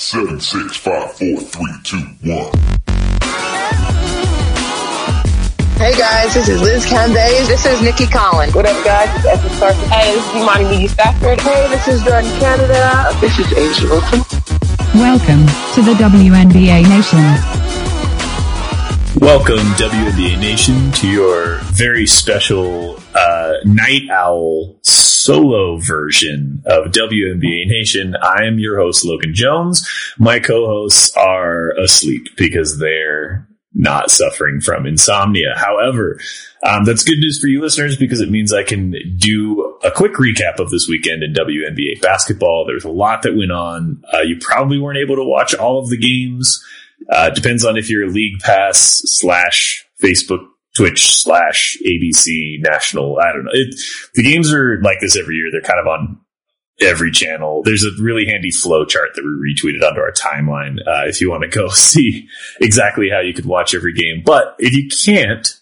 Seven, six, five, four, three, two, one. Hey guys, this is Liz Cambage. This is Nikki Collins. What up, guys? It's Esther Sarkis. Hey, this is Imani McGee-Stafford. Hey, this is Jordin Canada. This is A'ja Wilson. Welcome to the WNBA Nation. Welcome, WNBA Nation, to your very special uh, Night Owl solo version of WNBA Nation. I am your host, Logan Jones. My co hosts are asleep because they're not suffering from insomnia. However, um, that's good news for you listeners because it means I can do a quick recap of this weekend in WNBA basketball. There's a lot that went on. Uh, you probably weren't able to watch all of the games. Uh, depends on if you're a league pass slash Facebook, Twitch slash ABC national. I don't know. It, the games are like this every year. They're kind of on every channel. There's a really handy flow chart that we retweeted onto our timeline. Uh, if you want to go see exactly how you could watch every game, but if you can't,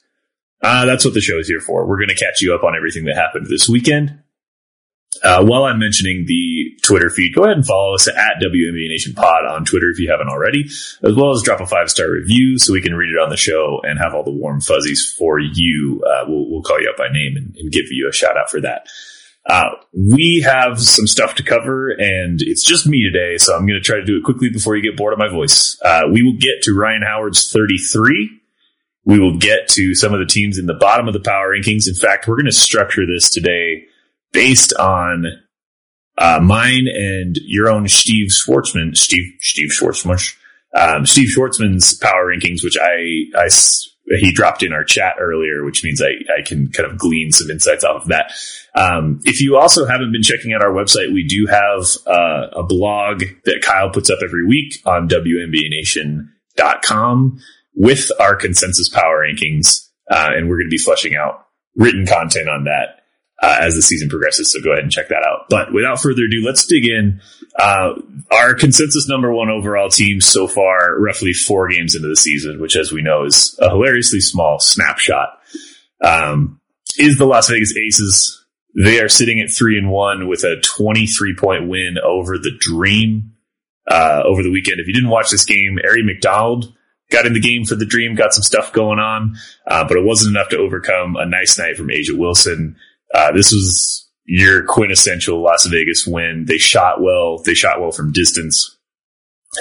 uh, that's what the show is here for. We're going to catch you up on everything that happened this weekend. Uh, while I'm mentioning the Twitter feed, go ahead and follow us at WNBA Nation Pod on Twitter if you haven't already, as well as drop a five star review so we can read it on the show and have all the warm fuzzies for you. Uh, we'll, we'll, call you up by name and, and, give you a shout out for that. Uh, we have some stuff to cover, and it's just me today, so I'm going to try to do it quickly before you get bored of my voice. Uh, we will get to Rhyne Howard's 33. We will get to some of the teams in the bottom of the power rankings. In fact, we're going to structure this today based on uh, mine and your own Steve Schwartzman, Steve Steve Schwartzman, um, Steve Schwartzman's power rankings, which I I he dropped in our chat earlier, which means I, I can kind of glean some insights off of that. Um, if you also haven't been checking out our website, we do have uh, a blog that Kyle puts up every week on WNBANation.com with our consensus power rankings. Uh, and we're going to be fleshing out written content on that uh, as the season progresses. So go ahead and check that out. But without further ado, let's dig in. Uh, our consensus number one overall team so far, roughly four games into the season, which as we know is a hilariously small snapshot, um, is the Las Vegas Aces. They are sitting at three and one with a 23 point win over the Dream uh, over the weekend. If you didn't watch this game, Aari McDonald got in the game for the Dream, got some stuff going on, uh, but it wasn't enough to overcome a nice night from A'ja Wilson. Uh, this was your quintessential Las Vegas win. They shot well. They shot well from distance.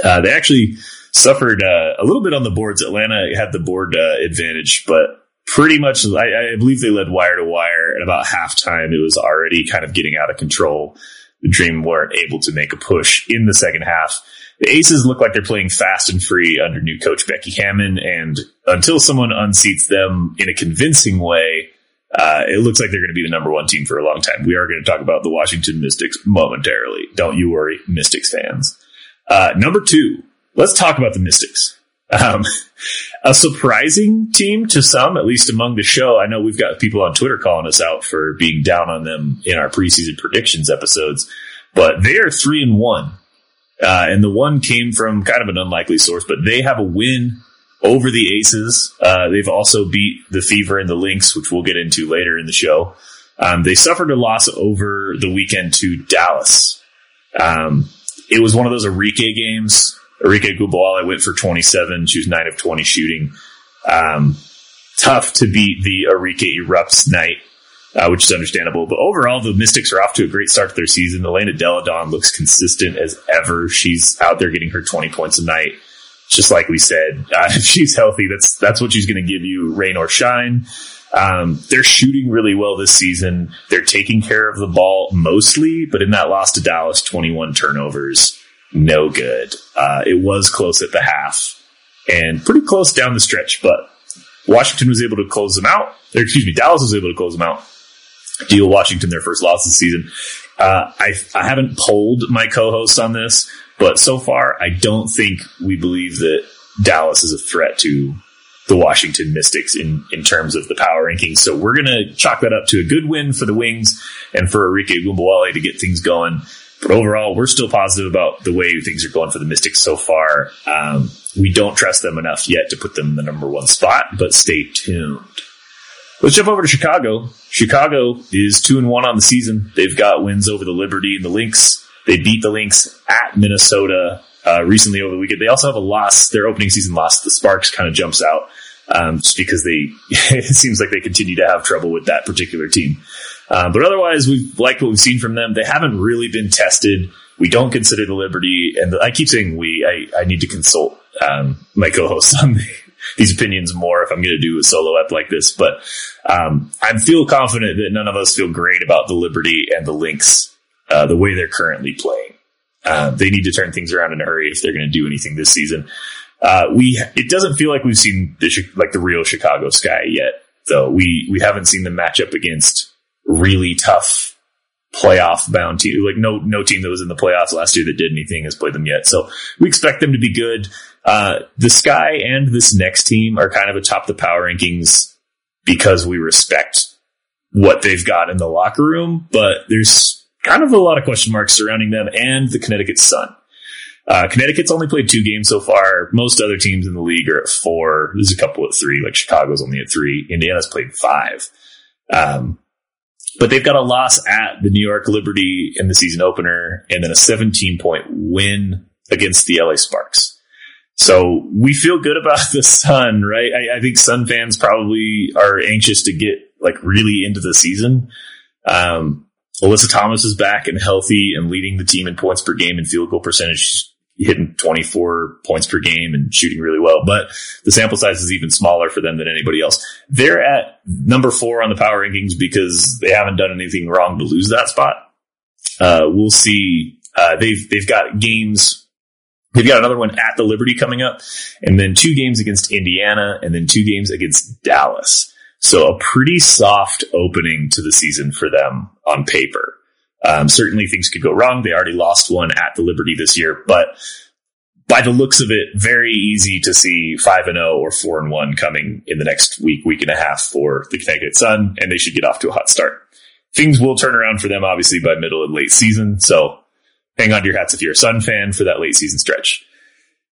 Uh, they actually suffered uh, a little bit on the boards. Atlanta had the board uh, advantage, but pretty much, I, I, believe they led wire to wire. And about halftime, it was already kind of getting out of control. The Dream weren't able to make a push in the second half. The Aces look like they're playing fast and free under new coach Becky Hammon, and until someone unseats them in a convincing way, uh, it looks like they're going to be the number one team for a long time. We are going to talk about the Washington Mystics momentarily. Don't you worry, Mystics fans. Uh, number two, let's talk about the Mystics. Um, a surprising team to some, at least among the show. I know we've got people on Twitter calling us out for being down on them in our preseason predictions episodes, but they are three and one. Uh, and the one came from kind of an unlikely source, but they have a win over the Aces. Uh, they've also beat the Fever and the Lynx, which we'll get into later in the show. Um, they suffered a loss over the weekend to Dallas. Um, it was one of those Arike games. Arike Ogunbowale went for 27. She was 9 of 20 shooting. Um, tough to beat the Arike Erupts night, uh, which is understandable. But overall, the Mystics are off to a great start to their season. Elena Delle Donne looks consistent as ever. She's out there getting her 20 points a night just like we said, uh, if she's healthy, that's that's what she's going to give you, rain or shine. Um, they're shooting really well this season. They're taking care of the ball mostly, but in that loss to Dallas, 21 turnovers, no good. Uh, it was close at the half and pretty close down the stretch, but Washington was able to close them out. Or, excuse me, Dallas was able to close them out. Deal Washington their first loss this season. Uh, I, I haven't polled my co-hosts on this, but so far, I don't think we believe that Dallas is a threat to the Washington Mystics in, in terms of the power rankings. So we're going to chalk that up to a good win for the Wings and for Arike Ogunbowale to get things going. But overall, we're still positive about the way things are going for the Mystics so far. Um, we don't trust them enough yet to put them in the number one spot, but stay tuned. Let's jump over to Chicago. Chicago is two and one on the season. They've got wins over the Liberty and the Lynx. They beat the Lynx at Minnesota. uh, recently over the weekend. They also have a loss. Their opening season loss, the Sparks, kind of jumps out um, just because they it seems like they continue to have trouble with that particular team. Um, but otherwise, we've liked what we've seen from them. They haven't really been tested. We don't consider the Liberty, and the, I keep saying we. I, I need to consult um, my co-hosts on these opinions more if I'm going to do a solo ep like this. But um, I feel confident that none of us feel great about the Liberty and the Lynx uh, the way they're currently playing. Uh, they need to turn things around in a hurry if they're going to do anything this season. Uh, we it doesn't feel like we've seen the like the real Chicago Sky yet, though. We we haven't seen them match up against really tough playoff bound team. Like no no team that was in the playoffs last year that did anything has played them yet. So we expect them to be good. Uh, the Sky and this next team are kind of atop the power rankings because we respect what they've got in the locker room, but there's kind of a lot of question marks surrounding them and the Connecticut Sun. Uh, Connecticut's only played two games so far. Most other teams in the league are at four. There's a couple at three, like Chicago's only at three. Indiana's played five. Um, but they've got a loss at the New York Liberty in the season opener and then a 17 point win against the LA Sparks. So we feel good about the Sun, right? I, I think Sun fans probably are anxious to get like really into the season. Um, Alyssa Thomas is back and healthy and leading the team in points per game and field goal percentage. She's hitting 24 points per game and shooting really well, but the sample size is even smaller for them than anybody else. They're at number four on the power rankings because they haven't done anything wrong to lose that spot. Uh, we'll see. Uh, they've, they've got games. They've got another one at the Liberty coming up and then two games against Indiana and then two games against Dallas. So a pretty soft opening to the season for them on paper. Um, certainly things could go wrong. They already lost one at the Liberty this year, but by the looks of it, very easy to see five and zero or four and one coming in the next week, week and a half for the Connecticut Sun, and they should get off to a hot start. Things will turn around for them, obviously, by middle and late season. So hang on to your hats if you're a Sun fan for that late season stretch.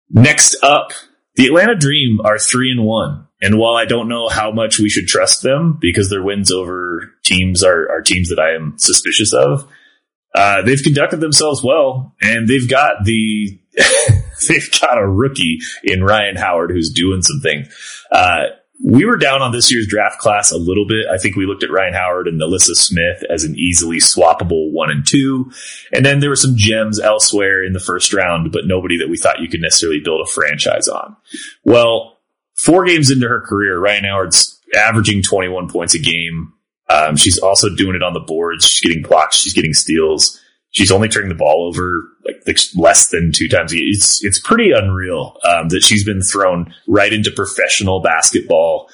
Next up, the Atlanta Dream are three and one. And while I don't know how much we should trust them because their wins over teams are, are teams that I am suspicious of, uh, they've conducted themselves well, and they've got the they've got a rookie in Rhyne Howard who's doing some things. Uh, we were down on this year's draft class a little bit. I think we looked at Rhyne Howard and NaLyssa Smith as an easily swappable one and two. And then there were some gems elsewhere in the first round, but nobody that we thought you could necessarily build a franchise on. Well, four games into her career, Rhyne Howard's averaging 21 points a game. Um, she's also doing it on the boards. She's getting blocks. She's getting steals. She's only turning the ball over like less than two times a year. It's it's pretty unreal um, that she's been thrown right into professional basketball,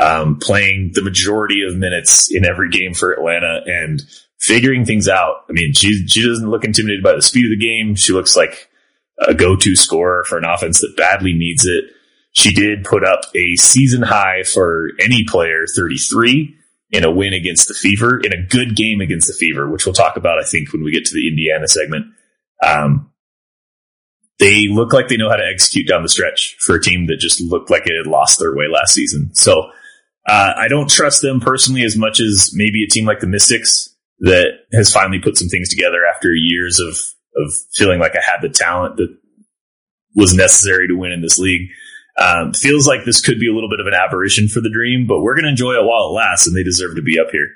um, playing the majority of minutes in every game for Atlanta and figuring things out. I mean, she she doesn't look intimidated by the speed of the game. She looks like a go to scorer for an offense that badly needs it. She did put up a season high for any player, 33 in a win against the Fever, in a good game against the Fever, which we'll talk about, I think, when we get to the Indiana segment. Um, they look like they know how to execute down the stretch for a team that just looked like it had lost their way last season. So uh, I don't trust them personally as much as maybe a team like the Mystics that has finally put some things together after years of of feeling like I had the talent that was necessary to win in this league. Um, feels like this could be a little bit of an aberration for the dream, but we're going to enjoy it while it lasts, and they deserve to be up here.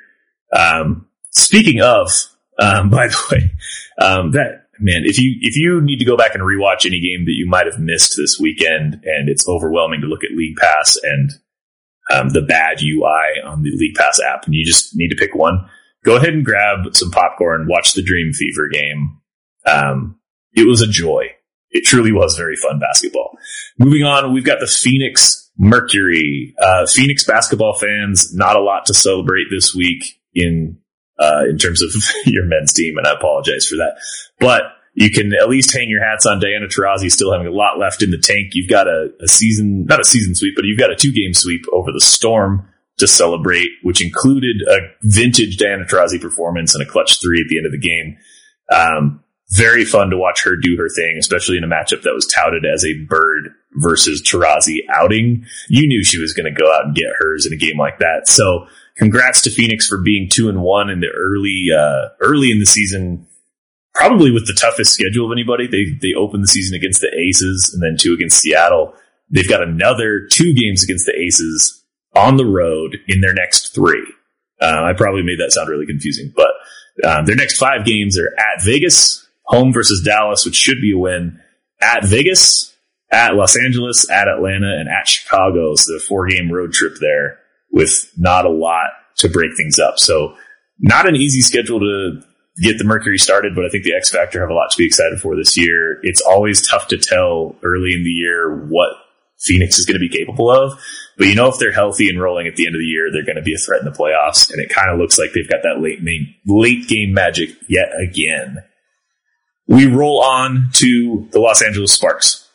Um, speaking of, um, by the way, um, that man, if you if you need to go back and rewatch any game that you might have missed this weekend, and it's overwhelming to look at League Pass and um, the bad UI on the League Pass app, and you just need to pick one, go ahead and grab some popcorn, watch the Dream Fever game. Um, it was a joy. It truly was very fun basketball. Moving on, we've got the Phoenix Mercury. Uh, Phoenix basketball fans, not a lot to celebrate this week in uh, in terms of your men's team, and I apologize for that. But you can at least hang your hats on Diana Taurasi still having a lot left in the tank. You've got a, a season, not a season sweep, but you've got a two game sweep over the Storm to celebrate, which included a vintage Diana Taurasi performance and a clutch three at the end of the game. Um, very fun to watch her do her thing, especially in a matchup that was touted as a Bird versus Taurasi outing. You knew she was going to go out and get hers in a game like that. So congrats to Phoenix for being two and one in the early, uh, early in the season probably with the toughest schedule of anybody. They they open the season against the Aces and then two against Seattle. They've got another two games against the Aces on the road in their next three. Uh, I probably made that sound really confusing, but um, their next five games are at Vegas, home versus Dallas, which should be a win, at Vegas, at Los Angeles, at Atlanta, and at Chicago. So a four game road trip there with not a lot to break things up. So not an easy schedule to get the Mercury started, but I think the X Factor have a lot to be excited for this year. It's always tough to tell early in the year what Phoenix is going to be capable of. But you know, if they're healthy and rolling at the end of the year, they're going to be a threat in the playoffs. And it kind of looks like they've got that late main, late game magic yet again. We roll on to the Los Angeles Sparks,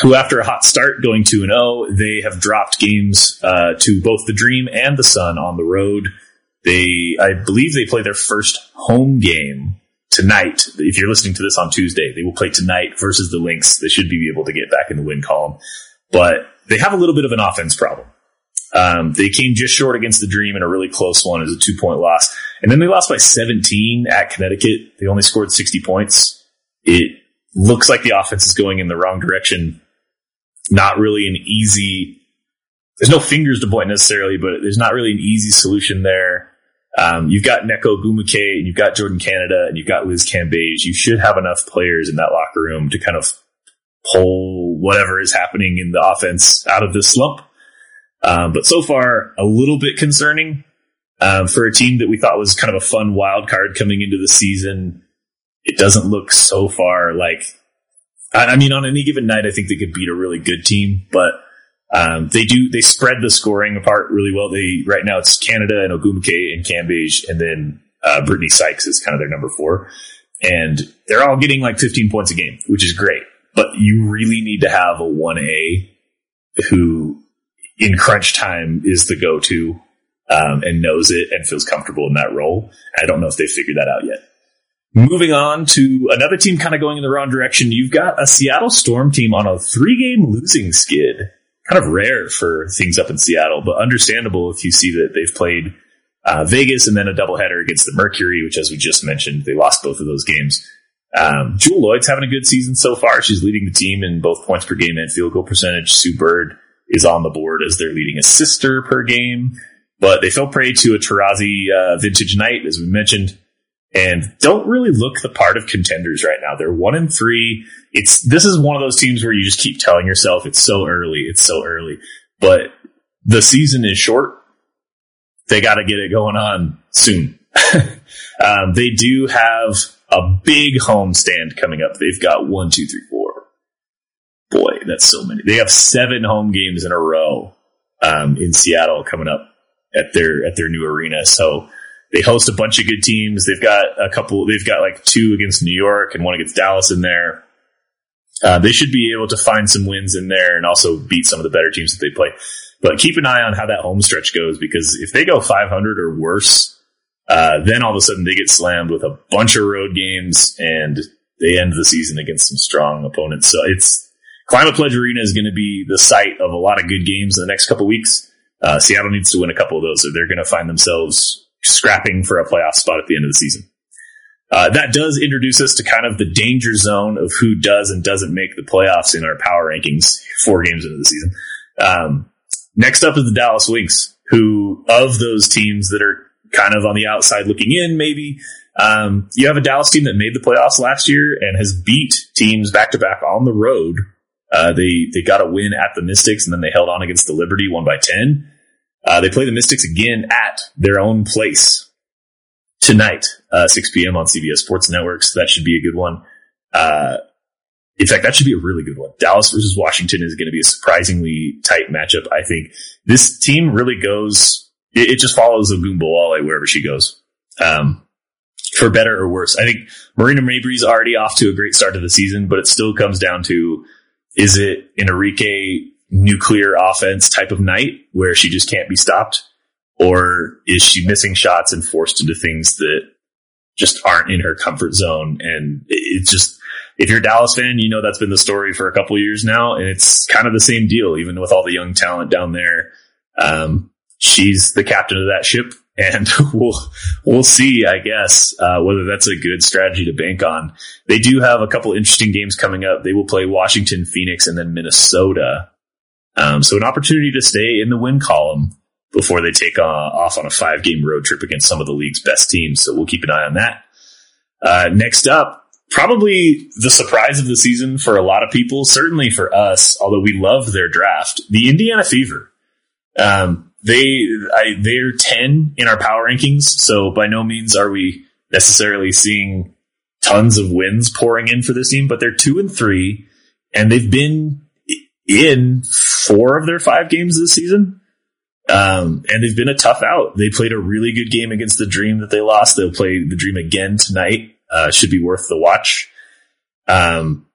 who after a hot start going 2 and 0, they have dropped games uh, to both the Dream and the Sun on the road. They, I believe they play their first home game tonight. If you're listening to this on Tuesday, they will play tonight versus the Lynx. They should be able to get back in the win column, but they have a little bit of an offense problem. Um, they came just short against the Dream in a really close one as a two point loss. And then they lost by 17 at Connecticut. They only scored 60 points. It looks like the offense is going in the wrong direction. Not really an easy, there's no fingers to point necessarily, but there's not really an easy solution there. Um, you've got Nneka Ogwumike and you've got Jordin Canada and you've got Liz Cambage. You should have enough players in that locker room to kind of pull whatever is happening in the offense out of this slump. Um, but so far, a little bit concerning um, for a team that we thought was kind of a fun wild card coming into the season. It doesn't look so far like. I, I mean, on any given night, I think they could beat a really good team, but um, they do they spread the scoring apart really well. They right now it's Canada and Ogwumike and Cambage, and then uh, Brittney Sykes is kind of their number four, and they're all getting like 15 points a game, which is great. But you really need to have a one A who, in crunch time, is the go to um, and knows it and feels comfortable in that role. I don't know if they've figured that out yet. Moving on to another team kind of going in the wrong direction. You've got a Seattle Storm team on a three game losing skid kind of rare for things up in Seattle, but understandable if you see that they've played uh, Vegas and then a doubleheader against the Mercury, which, as we just mentioned, they lost both of those games. Um, Jewell Loyd's having a good season so far. She's leading the team in both points per game and field goal percentage. Sue Bird is on the board as their leading assister per game, but they fell prey to a Taurasi uh, vintage night, as we mentioned and don't really look the part of contenders right now. They're one and three. It's this is one of those teams where you just keep telling yourself it's so early, it's so early, but the season is short. They got to get it going on soon. um, they do have a big home stand coming up. They've got one, two, three. Boy, that's so many. They have seven home games in a row um, in Seattle coming up at their at their new arena. So they host a bunch of good teams. They've got a couple. They've got like two against New York and one against Dallas in there. Uh, they should be able to find some wins in there and also beat some of the better teams that they play. But keep an eye on how that home stretch goes because if they go 500 or worse, uh, then all of a sudden they get slammed with a bunch of road games and they end the season against some strong opponents. So it's Climate Pledge Arena is going to be the site of a lot of good games in the next couple weeks. Uh, Seattle needs to win a couple of those, or they're going to find themselves scrapping for a playoff spot at the end of the season. Uh, that does introduce us to kind of the danger zone of who does and doesn't make the playoffs in our power rankings four games into the season. Um, next up is the Dallas Wings, who of those teams that are kind of on the outside looking in, maybe um, you have a Dallas team that made the playoffs last year and has beat teams back to back on the road. Uh, they they got a win at the Mystics and then they held on against the Liberty, one by ten. Uh, they play the Mystics again at their own place tonight, uh, 6 p.m. on CBS Sports Network. So that should be a good one. Uh, in fact, that should be a really good one. Dallas versus Washington is going to be a surprisingly tight matchup. I think this team really goes, it, it just follows the Ogunbowale wherever she goes. Um, for better or worse. I think Marina Mabrey's already off to a great start to the season, but it still comes down to, is it an Arike nuclear offense type of night where she just can't be stopped? Or is she missing shots and forced into things that just aren't in her comfort zone? And it's just, if you're a Dallas fan, you know that's been the story for a couple years now. And it's kind of the same deal, even with all the young talent down there. Um, she's the captain of that ship and we'll we'll see. I guess uh, whether that's a good strategy to bank on. They do have a couple interesting games coming up. They will play Washington, Phoenix, and then Minnesota. Um, so an opportunity to stay in the win column before they take uh, off on a five game road trip against some of the league's best teams. So we'll keep an eye on that. Uh, next up, probably the surprise of the season for a lot of people, certainly for us, although we love their draft, the Indiana Fever. Um, they I, they're ten in our power rankings, so by no means are we necessarily seeing tons of wins pouring in for this team, but they're two and three, and they've been in four of their five games this season. Um, and they've been a tough out. They played a really good game against the Dream that they lost. They'll play the Dream again tonight. Uh, should be worth the watch. Um,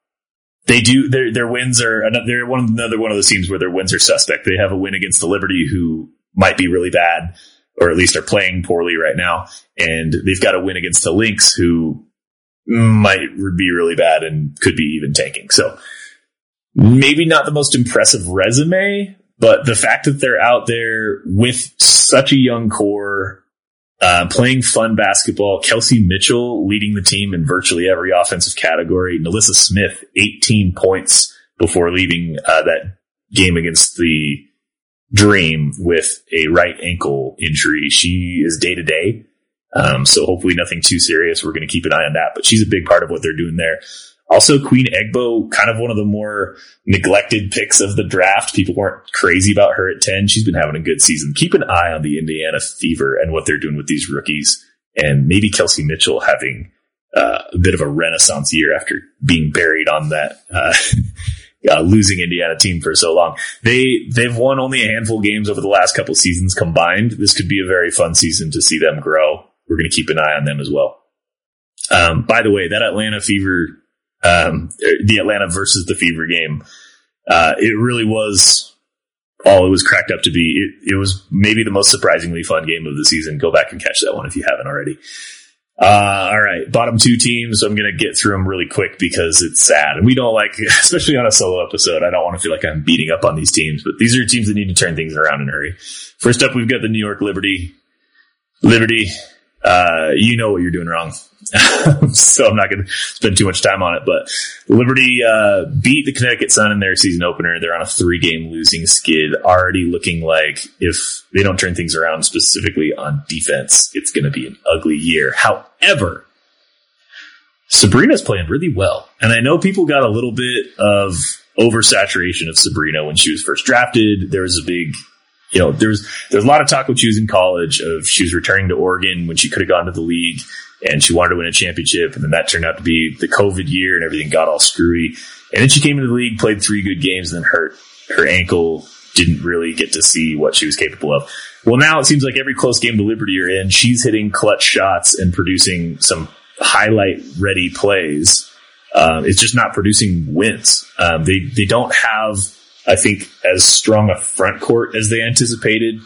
they do their their wins are they're one another one of those teams where their wins are suspect. They have a win against the Liberty, who might be really bad, or at least are playing poorly right now, and they've got a win against the Lynx, who might be really bad and could be even tanking. So maybe not the most impressive resume, but the fact that they're out there with such a young core uh, playing fun basketball. Kelsey Mitchell leading the team in virtually every offensive category. NaLyssa Smith, 18 points before leaving uh, that game against the Dream with a right ankle injury. She is day to day. Um, so hopefully nothing too serious. We're going to keep an eye on that, but she's a big part of what they're doing there. Also, Queen Egbo, kind of one of the more neglected picks of the draft. People weren't crazy about her at 10. She's been having a good season. Keep an eye on the Indiana Fever and what they're doing with these rookies and maybe Kelsey Mitchell having uh, a bit of a renaissance year after being buried on that, uh, uh, losing Indiana team for so long. They, they've won only a handful of games over the last couple seasons combined. This could be a very fun season to see them grow. We're going to keep an eye on them as well. Um, by the way, that Atlanta Fever um, the Atlanta versus the Fever game. Uh, it really was all it was cracked up to be. It, it, was maybe the most surprisingly fun game of the season. Go back and catch that one if you haven't already. Uh, all right, bottom two teams. I'm to get through them really quick because it's sad, and we don't like, especially on a solo episode. I don't want to feel like I'm beating up on these teams, but these are teams that need to turn things around in a hurry. First up, we've got the New York Liberty. Liberty, uh, you know what you're doing wrong. so I'm not going to spend too much time on it. But Liberty uh, beat the Connecticut Sun in their season opener. They're on a three game losing skid, already looking like if they don't turn things around specifically on defense, it's going to be an ugly year. However, Sabrina's playing really well. And I know people got a little bit of oversaturation of Sabrina when she was first drafted. There was a big you know, there's there's a lot of talk she was in college of she was returning to Oregon when she could have gone to the league and she wanted to win a championship. And then that turned out to be the COVID year and everything got all screwy. And then she came into the league, played three good games, and then hurt her ankle. Didn't really get to see what she was capable of. Well, now it seems like every close game the Liberty are in, she's hitting clutch shots and producing some highlight ready plays. Um, it's just not producing wins. Um, they they don't have, I think, as strong a front court as they anticipated.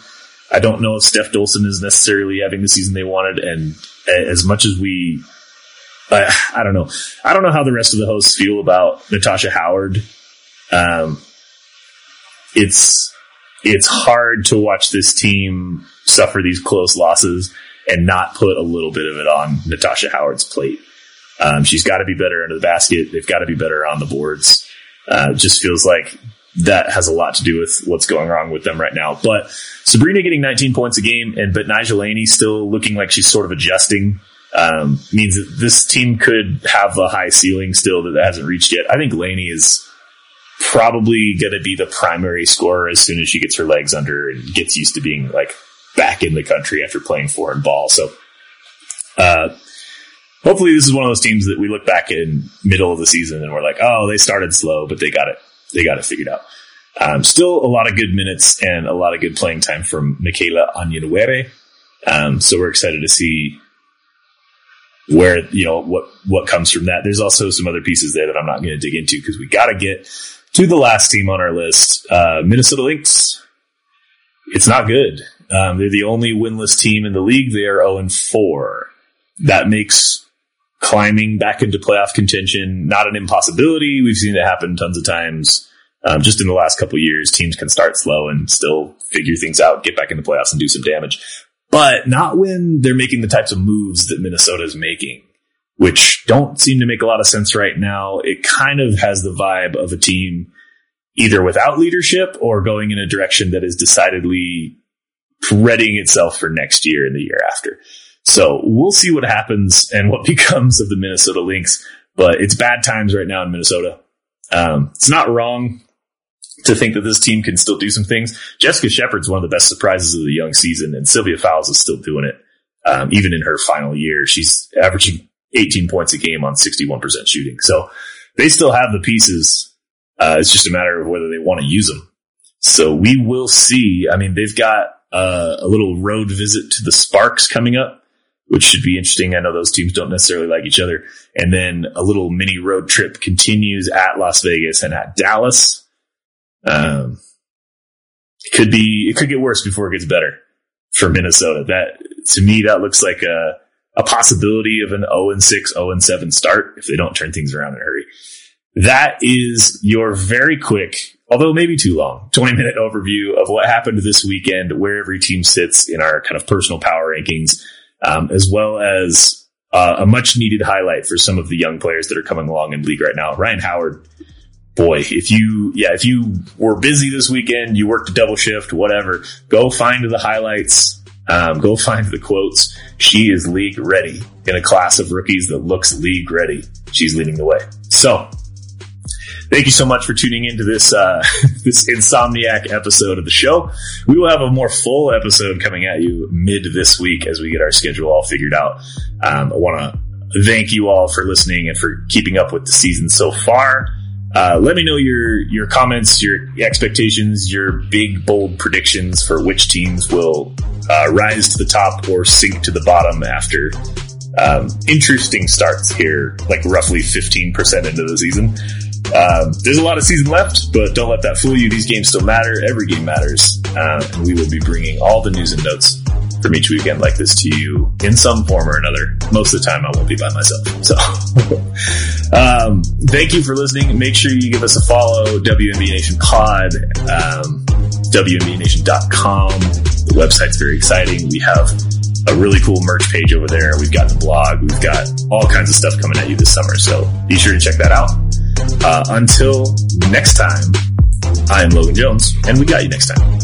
I don't know if Steph Dolson is necessarily having the season they wanted, and as much as we, I, I don't know, I don't know how the rest of the hosts feel about Natasha Howard. Um, it's it's hard to watch this team suffer these close losses and not put a little bit of it on Natasha Howard's plate. Um, she's got to be better under the basket. They've got to be better on the boards. Uh, just feels like that has a lot to do with what's going wrong with them right now. But Sabrina getting 19 points a game, and Betnijah Laney still looking like she's sort of adjusting. Um, means that this team could have a high ceiling still that hasn't reached yet. I think Laney is probably going to be the primary scorer as soon as she gets her legs under and gets used to being like back in the country after playing foreign ball. So, uh, hopefully this is one of those teams that we look back in middle of the season and we're like, oh, they started slow, but they got it they got it figured out. Um, still a lot of good minutes and a lot of good playing time from Michaela Onyenwere. Um, so we're excited to see where, you know, what, what comes from that. There's also some other pieces there that I'm not going to dig into because we got to get to the last team on our list. Uh, Minnesota Lynx. It's not good. Um, they're the only winless team in the league. They are 0 4. That makes climbing back into playoff contention, not an impossibility. We've seen it happen tons of times. Um, just in the last couple years, teams can start slow and still figure things out, get back into playoffs and do some damage. but not when they're making the types of moves that Minnesota is making, which don't seem to make a lot of sense right now. It kind of has the vibe of a team either without leadership or going in a direction that is decidedly readying itself for next year and the year after. So we'll see what happens and what becomes of the Minnesota Lynx, but it's bad times right now in Minnesota. Um, it's not wrong to think that this team can still do some things. Jessica Shepard's one of the best surprises of the young season, and Sylvia Fowles is still doing it. Um, even in her final year, she's averaging 18 points a game on 61% shooting. So they still have the pieces. Uh, it's just a matter of whether they want to use them. So we will see. I mean, they've got uh, a little road visit to the Sparks coming up, which should be interesting. I know those teams don't necessarily like each other. And then a little mini road trip continues at Las Vegas and at Dallas. Um, it could be, it could get worse before it gets better for Minnesota. That, to me, that looks like a, a possibility of an 0 and 6, 0 and 7 start if they don't turn things around in a hurry. That is your very quick, although maybe too long, 20 minute overview of what happened this weekend, where every team sits in our kind of personal power rankings, um, as well as uh, a much needed highlight for some of the young players that are coming along in league right now. Rhyne Howard, boy, if you, yeah, if you were busy this weekend, you worked a double shift, whatever, go find the highlights. Um, go find the quotes. She is league ready in a class of rookies that looks league ready. She's leading the way. So Thank you so much for tuning into this uh, this insomniac episode of the show. We will have a more full episode coming at you mid this week as we get our schedule all figured out. Um, I want to thank you all for listening and for keeping up with the season so far. Uh, let me know your your comments, your expectations, your big bold predictions for which teams will uh, rise to the top or sink to the bottom after um, interesting starts here, like roughly fifteen percent into the season. Um, there's a lot of season left, but don't let that fool you. These games still matter. Every game matters. Uh, and we will be bringing all the news and notes from each weekend like this to you in some form or another. Most of the time, I won't be by myself. So, um, thank you for listening. Make sure you give us a follow. WNBA Nation Pod, um, WNBANation.com. The website's very exciting. We have a really cool merch page over there. We've got the blog. We've got all kinds of stuff coming at you this summer. So be sure to check that out. Uh, until next time, I am Logan Jones, and we got you next time.